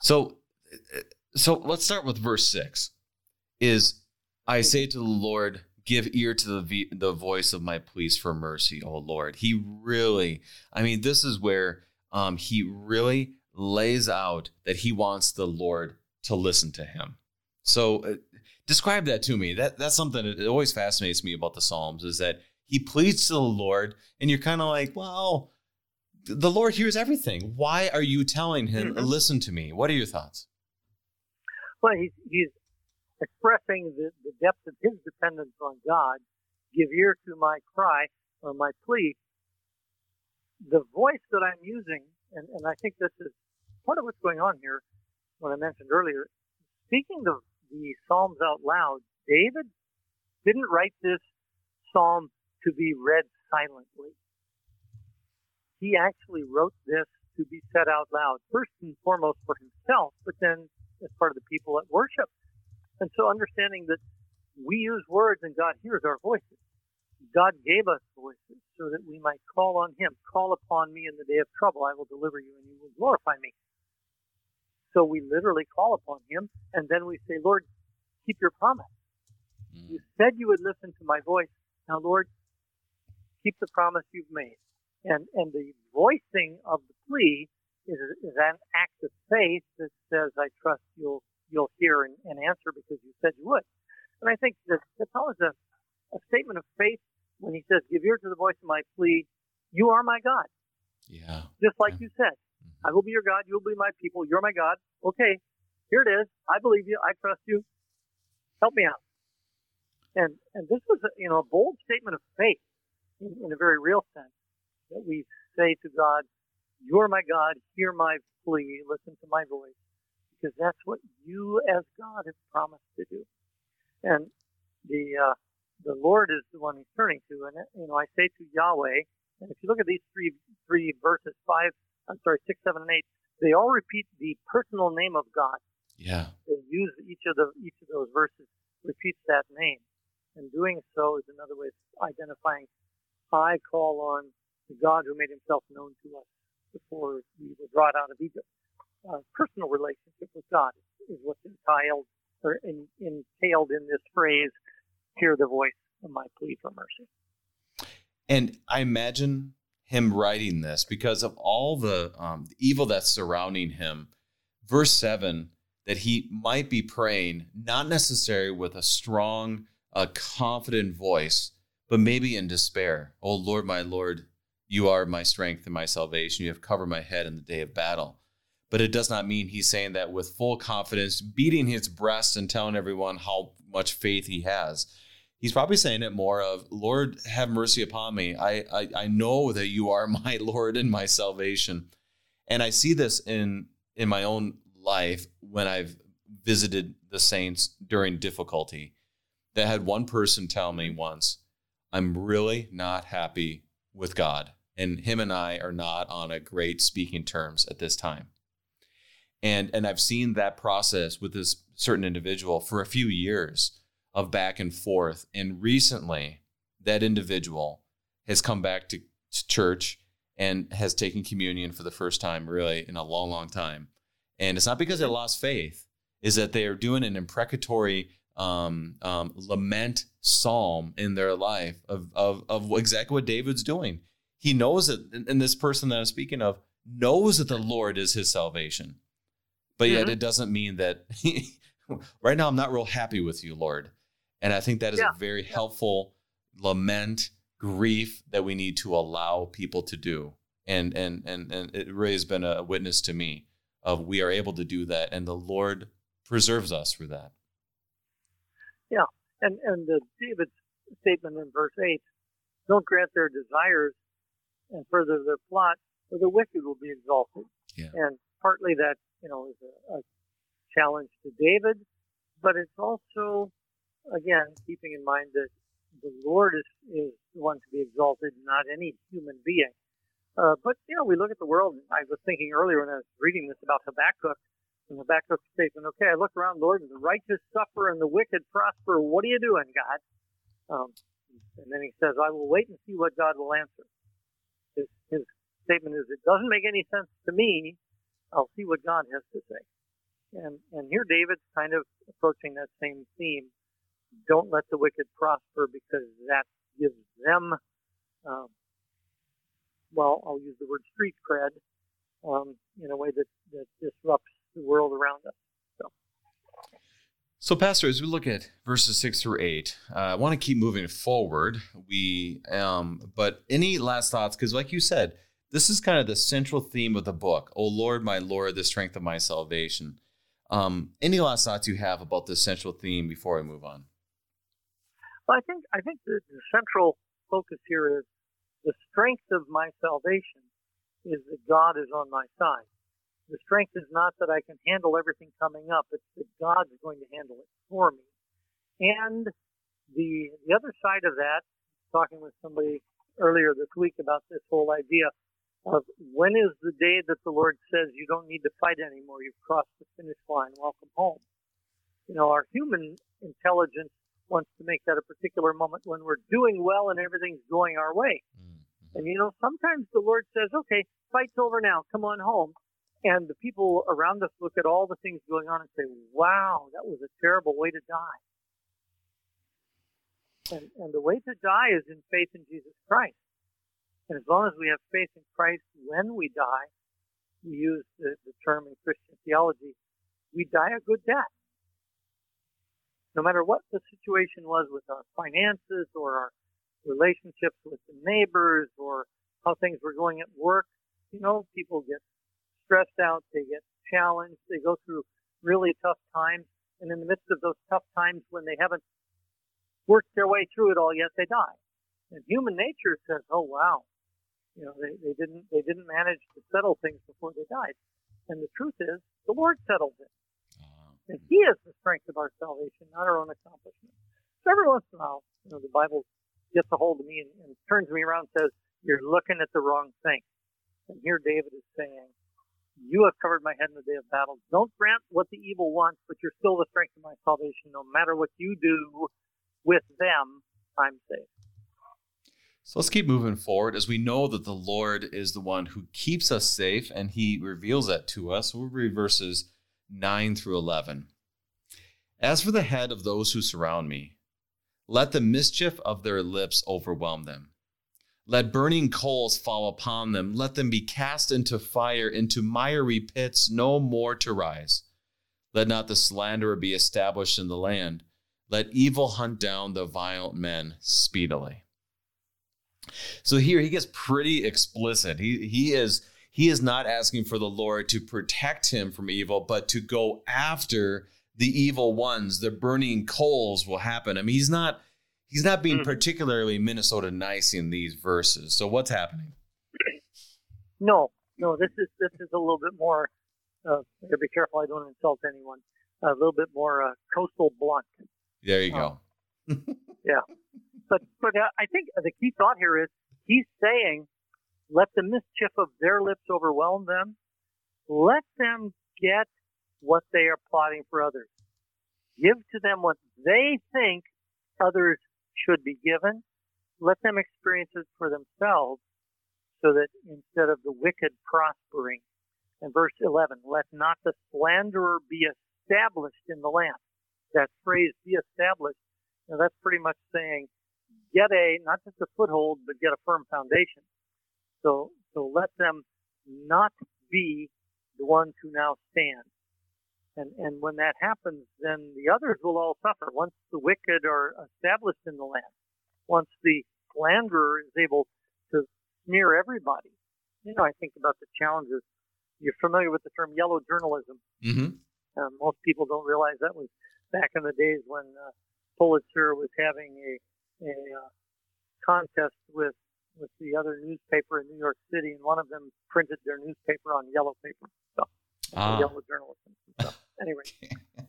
So, so let's start with verse six. Is I say to the Lord, give ear to the the voice of my pleas for mercy, oh Lord. He really, I mean, this is where um, he really lays out that he wants the Lord to listen to him. So, uh, describe that to me. That that's something that always fascinates me about the Psalms is that he pleads to the Lord, and you're kind of like, well, the Lord hears everything. Why are you telling him, mm-hmm. listen to me? What are your thoughts? Well, he's, he's expressing the, the depth of his dependence on God, give ear to my cry or my plea. The voice that I'm using, and, and I think this is part of what's going on here, what I mentioned earlier, speaking the, the Psalms out loud, David didn't write this psalm to be read silently. He actually wrote this to be said out loud, first and foremost for himself, but then as part of the people at worship. And so understanding that we use words and God hears our voices. God gave us voices so that we might call on Him. Call upon me in the day of trouble. I will deliver you and you will glorify me. So we literally call upon Him and then we say, Lord, keep your promise. Mm. You said you would listen to my voice. Now, Lord, keep the promise you've made. And, and the voicing of the plea is, is an act of faith that says, I trust you'll, you'll hear and, and answer because you said you would. And I think that that's always a, a statement of faith when he says, Give ear to the voice of my plea. You are my God. Yeah. Just like yeah. you said. Mm-hmm. I will be your God. You will be my people. You're my God. Okay. Here it is. I believe you. I trust you. Help me out. And, and this was, a, you know, a bold statement of faith in, in a very real sense that we say to God, you're my God. Hear my plea. Listen to my voice because that's what you as God have promised to do. And the, uh, the Lord is the one he's turning to. And, you know, I say to Yahweh, and if you look at these three, three verses, five, I'm sorry, six, seven, and eight, they all repeat the personal name of God. Yeah. They use each of the, each of those verses repeats that name. And doing so is another way of identifying I call on the God who made himself known to us before we were brought out of Egypt. Uh, personal relationship with God is what's entailed or in, entailed in this phrase, hear the voice of my plea for mercy. And I imagine him writing this because of all the um, evil that's surrounding him. Verse 7 that he might be praying, not necessarily with a strong, uh, confident voice, but maybe in despair. Oh Lord, my Lord, you are my strength and my salvation. You have covered my head in the day of battle. But it does not mean he's saying that with full confidence, beating his breast and telling everyone how much faith he has. He's probably saying it more of, Lord, have mercy upon me. I, I, I know that you are my Lord and my salvation. And I see this in in my own life when I've visited the saints during difficulty. That had one person tell me once, I'm really not happy with God and him and I are not on a great speaking terms at this time. And and I've seen that process with this certain individual for a few years of back and forth. And recently, that individual has come back to, to church and has taken communion for the first time, really, in a long, long time. And it's not because they lost faith; is that they are doing an imprecatory um, um, lament psalm in their life of, of, of exactly what David's doing he knows that, and this person that I'm speaking of knows that the Lord is his salvation. But yet mm-hmm. it doesn't mean that right now I'm not real happy with you, Lord. And I think that is yeah. a very helpful lament, grief that we need to allow people to do. And and and and it really has been a witness to me of we are able to do that, and the Lord preserves us for that. Yeah, and and the David's statement in verse eight: "Don't grant their desires and further their plot, or the wicked will be exalted. Yeah. And partly that, you know, is a, a challenge to David, but it's also, again, keeping in mind that the Lord is, is the one to be exalted, not any human being. Uh, but, you know, we look at the world, I was thinking earlier when I was reading this about Habakkuk, and Habakkuk statement, okay, I look around, Lord, and the righteous suffer and the wicked prosper. What are you doing, God? Um, and then he says, I will wait and see what God will answer his, his statement is, it doesn't make any sense to me. I'll see what God has to say. And, and here David's kind of approaching that same theme. Don't let the wicked prosper because that gives them, um, well, I'll use the word street cred, um, in a way that, that disrupts the world around us. So, So, Pastor, as we look at verses six through eight, uh, I want to keep moving forward. We, um, but any last thoughts? Because, like you said, this is kind of the central theme of the book. Oh Lord, my Lord, the strength of my salvation. Um, any last thoughts you have about this central theme before I move on? Well, I think I think the, the central focus here is the strength of my salvation is that God is on my side. The strength is not that I can handle everything coming up. It's that God's going to handle it for me. And the, the other side of that talking with somebody earlier this week about this whole idea of when is the day that the Lord says you don't need to fight anymore, you've crossed the finish line, welcome home. You know, our human intelligence wants to make that a particular moment when we're doing well and everything's going our way. Mm-hmm. And you know, sometimes the Lord says, okay, fight's over now, come on home. And the people around us look at all the things going on and say, wow, that was a terrible way to die. And, and the way to die is in faith in Jesus Christ. And as long as we have faith in Christ when we die, we use the, the term in Christian theology, we die a good death. No matter what the situation was with our finances or our relationships with the neighbors or how things were going at work, you know, people get stressed out, they get challenged, they go through really tough times. And in the midst of those tough times when they haven't worked their way through it all yet, they die. And human nature says, oh wow, you know, they, they didn't they didn't manage to settle things before they died. And the truth is, the Lord settles it. Ah. And He is the strength of our salvation, not our own accomplishment. So every once in a while, you know, the Bible gets a hold of me and, and turns me around and says, You're looking at the wrong thing. And here David is saying, You have covered my head in the day of battle. Don't grant what the evil wants, but you're still the strength of my salvation. No matter what you do with them, I'm safe. So let's keep moving forward as we know that the Lord is the one who keeps us safe and he reveals that to us. We'll read verses 9 through 11. As for the head of those who surround me, let the mischief of their lips overwhelm them. Let burning coals fall upon them. Let them be cast into fire, into miry pits, no more to rise. Let not the slanderer be established in the land. Let evil hunt down the violent men speedily. So here he gets pretty explicit. He he is he is not asking for the Lord to protect him from evil, but to go after the evil ones. The burning coals will happen. I mean, he's not he's not being mm. particularly Minnesota nice in these verses. So what's happening? No, no. This is this is a little bit more. Uh, gotta be careful. I don't insult anyone. A little bit more uh, coastal blunt. There you go. Um, yeah. But but I think the key thought here is he's saying, let the mischief of their lips overwhelm them. Let them get what they are plotting for others. Give to them what they think others should be given. Let them experience it for themselves so that instead of the wicked prospering. And verse 11, let not the slanderer be established in the land. That phrase, be established, know, that's pretty much saying get a not just a foothold, but get a firm foundation. So so let them not be the ones who now stand. And and when that happens, then the others will all suffer. Once the wicked are established in the land, once the slanderer is able to smear everybody. You know, I think about the challenges. You're familiar with the term yellow journalism. Mm-hmm. Uh, most people don't realize that was back in the days when uh, Pulitzer was having a a uh, contest with with the other newspaper in New York City, and one of them printed their newspaper on yellow paper stuff, ah. yellow journalism stuff. Anyway,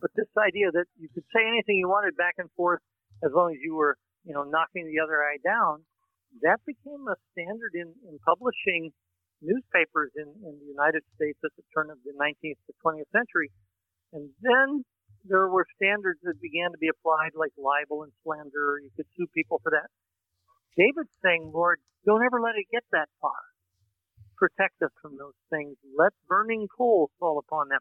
but this idea that you could say anything you wanted back and forth as long as you were, you know, knocking the other eye down, that became a standard in, in publishing newspapers in, in the United States at the turn of the 19th to 20th century. And then there were standards that began to be applied, like libel and slander. You could sue people for that. David's saying, Lord, don't ever let it get that far. Protect us from those things. Let burning coals fall upon them.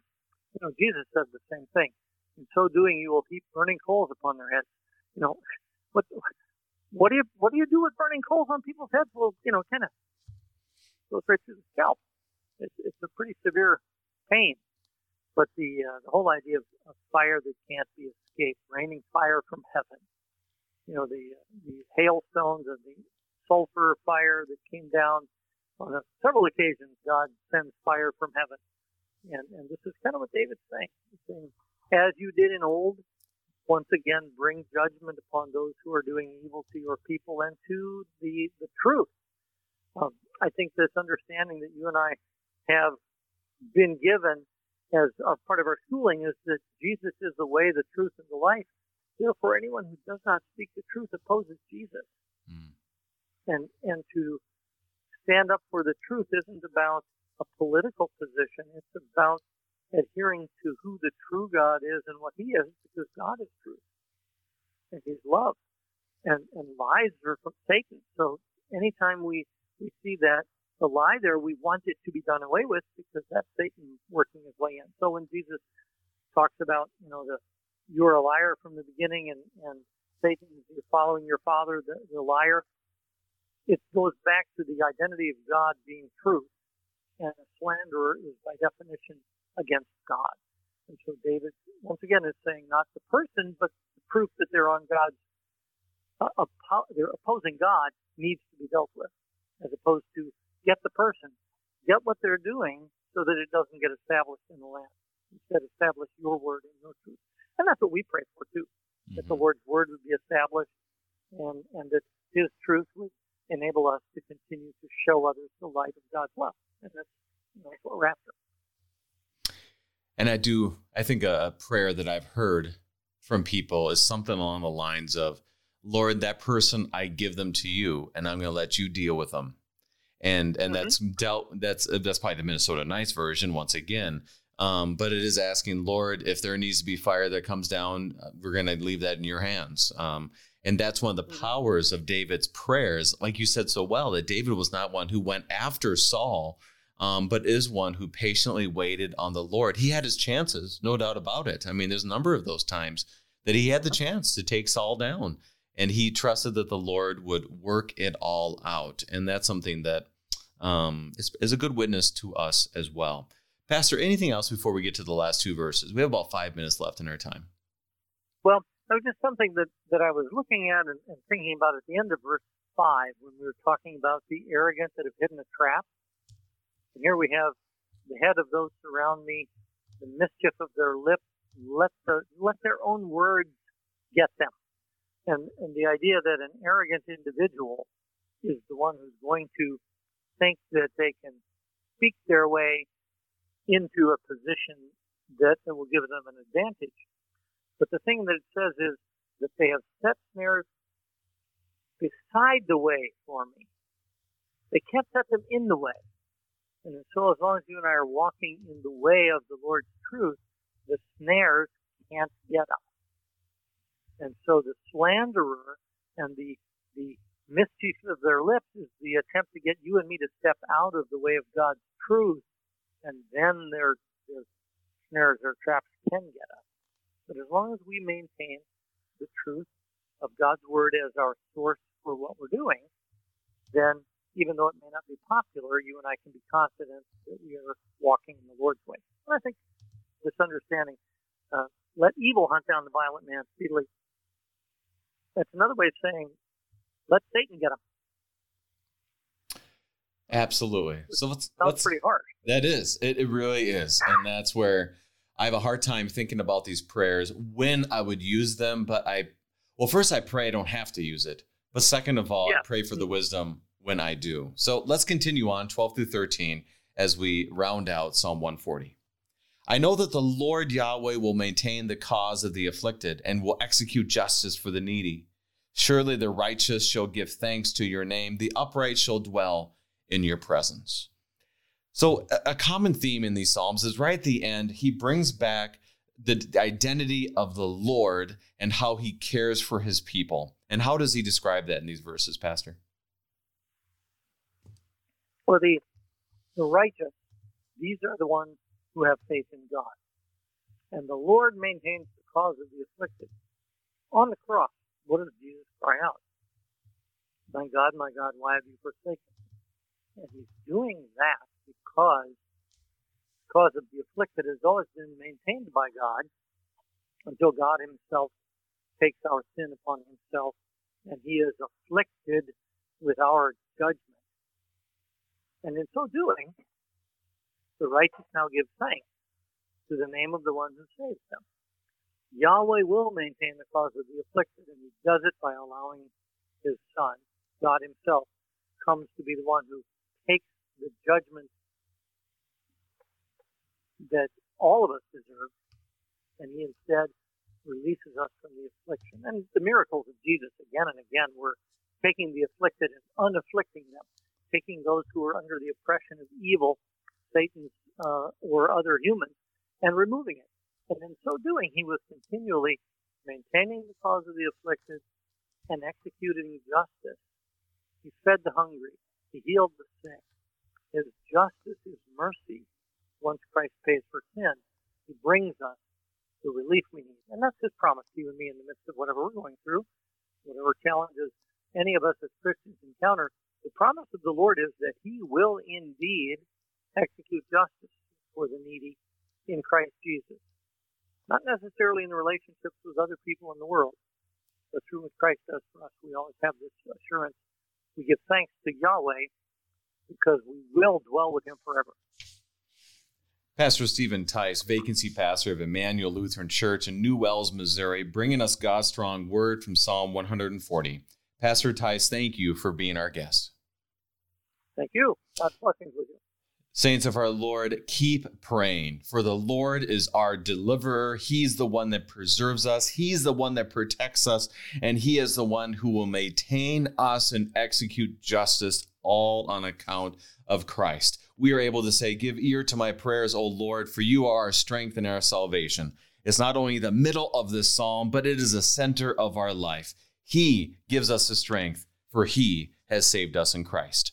You know, Jesus says the same thing. In so doing, you will heap burning coals upon their heads. You know, what what do you what do you do with burning coals on people's heads? Well, you know, kind of goes right through the scalp. It's, it's a pretty severe pain. But the, uh, the whole idea of, fire that can't be escaped, raining fire from heaven, you know, the, the hailstones and the sulfur fire that came down on a, several occasions, God sends fire from heaven. And, and this is kind of what David's saying. He's saying, as you did in old, once again bring judgment upon those who are doing evil to your people and to the, the truth. Um, I think this understanding that you and I have been given as a part of our schooling is that Jesus is the way, the truth, and the life. Therefore, anyone who does not speak the truth opposes Jesus. Mm. And, and to stand up for the truth isn't about a political position. It's about adhering to who the true God is and what He is, because God is truth and He's love, and and lies are from Satan. So anytime we we see that the lie there, we want it to be done away with because that's Satan working his way in. So when Jesus talks about you know the you're a liar from the beginning and and Satan you're following your father the, the liar, it goes back to the identity of God being truth, and a slanderer is by definition against God. And so David, once again, is saying not the person, but the proof that they're on God's, uh, they're opposing God needs to be dealt with, as opposed to get the person, get what they're doing so that it doesn't get established in the land. Instead, establish your word and your truth. And that's what we pray for too, mm-hmm. that the mm-hmm. Lord's word would be established and, and that his truth would enable us to continue to show others the light of God's love. And that's, you know, that's what we're after. And I do, I think a, prayer that I've heard from people is something along the lines of, Lord, that person, I give them to you, and I'm going to let you deal with them. And and mm-hmm. that's dealt. That's that's probably the Minnesota Nice version once again. Um, but it is asking, Lord, if there needs to be fire that comes down, uh, we're going to leave that in your hands. Um, and that's one of the mm-hmm. powers of David's prayers. Like you said so well, that David was not one who went after Saul, um, but is one who patiently waited on the Lord. He had his chances, no doubt about it. I mean, there's a number of those times that he had the chance to take Saul down, and he trusted that the Lord would work it all out. And that's something that um, is, is a good witness to us as well. Pastor, anything else before we get to the last two verses? We have about five minutes left in our time. Well, that was just something that, that I was looking at and, and thinking about at the end of verse 5 when we were talking about the arrogant that have hidden a trap. And here we have the head of those around me, the mischief of their lips, let the, let their own words get them. And, and the idea that an arrogant individual is the one who's going to think that they can speak their way into a position that will give them an advantage. But the thing that it says is that they have set snares beside the way for me. They can't set them in the way. And so as long as you and I are walking in the way of the Lord's truth, the snares can't get us. And so the slanderer and the, the mischief of their lips is the attempt to get you and me to step out of the way of God's truth, and then their, their snares or traps can get us. But as long as we maintain the truth of God's word as our source for what we're doing, then even though it may not be popular, you and I can be confident that we are walking in the Lord's way. And I think this understanding, uh, let evil hunt down the violent man speedily. That's another way of saying, let Satan get them. Absolutely. So let's. Let's, pretty hard. That is. It, it really is, and that's where I have a hard time thinking about these prayers when I would use them. But I, well, first I pray I don't have to use it. But second of all, yeah. I pray for the wisdom when I do. So let's continue on 12 through 13 as we round out Psalm 140. I know that the Lord Yahweh will maintain the cause of the afflicted and will execute justice for the needy. Surely the righteous shall give thanks to your name, the upright shall dwell in your presence. So, a common theme in these Psalms is right at the end, he brings back the identity of the Lord and how he cares for his people. And how does he describe that in these verses, Pastor? Well, the, the righteous, these are the ones who have faith in God. And the Lord maintains the cause of the afflicted. On the cross, what does Jesus cry out? My God, my God, why have you forsaken me? And he's doing that because the cause of the afflicted has always been maintained by God until God himself takes our sin upon himself and he is afflicted with our judgment. And in so doing, the righteous now give thanks to the name of the one who saves them. Yahweh will maintain the cause of the afflicted, and he does it by allowing his son, God himself, comes to be the one who takes the judgment that all of us deserve, and he instead releases us from the affliction. And the miracles of Jesus again and again were taking the afflicted and unafflicting them, taking those who are under the oppression of evil, Satan's uh, or other humans, and removing it. And in so doing, he was continually maintaining the cause of the afflicted and executing justice. He fed the hungry. He healed the sick. His justice, his mercy, once Christ pays for sin, he brings us the relief we need. And that's his promise to you and me in the midst of whatever we're going through, whatever challenges any of us as Christians encounter. The promise of the Lord is that he will indeed execute justice for the needy in Christ Jesus. Not necessarily in the relationships with other people in the world, but through what Christ does for us, we always have this assurance. We give thanks to Yahweh because we will dwell with him forever. Pastor Stephen Tice, vacancy pastor of Emmanuel Lutheran Church in New Wells, Missouri, bringing us God's strong word from Psalm 140. Pastor Tice, thank you for being our guest. Thank you. God's blessings with you. Saints of our Lord, keep praying, for the Lord is our deliverer. He's the one that preserves us, He's the one that protects us, and He is the one who will maintain us and execute justice, all on account of Christ. We are able to say, Give ear to my prayers, O Lord, for you are our strength and our salvation. It's not only the middle of this psalm, but it is the center of our life. He gives us the strength, for He has saved us in Christ.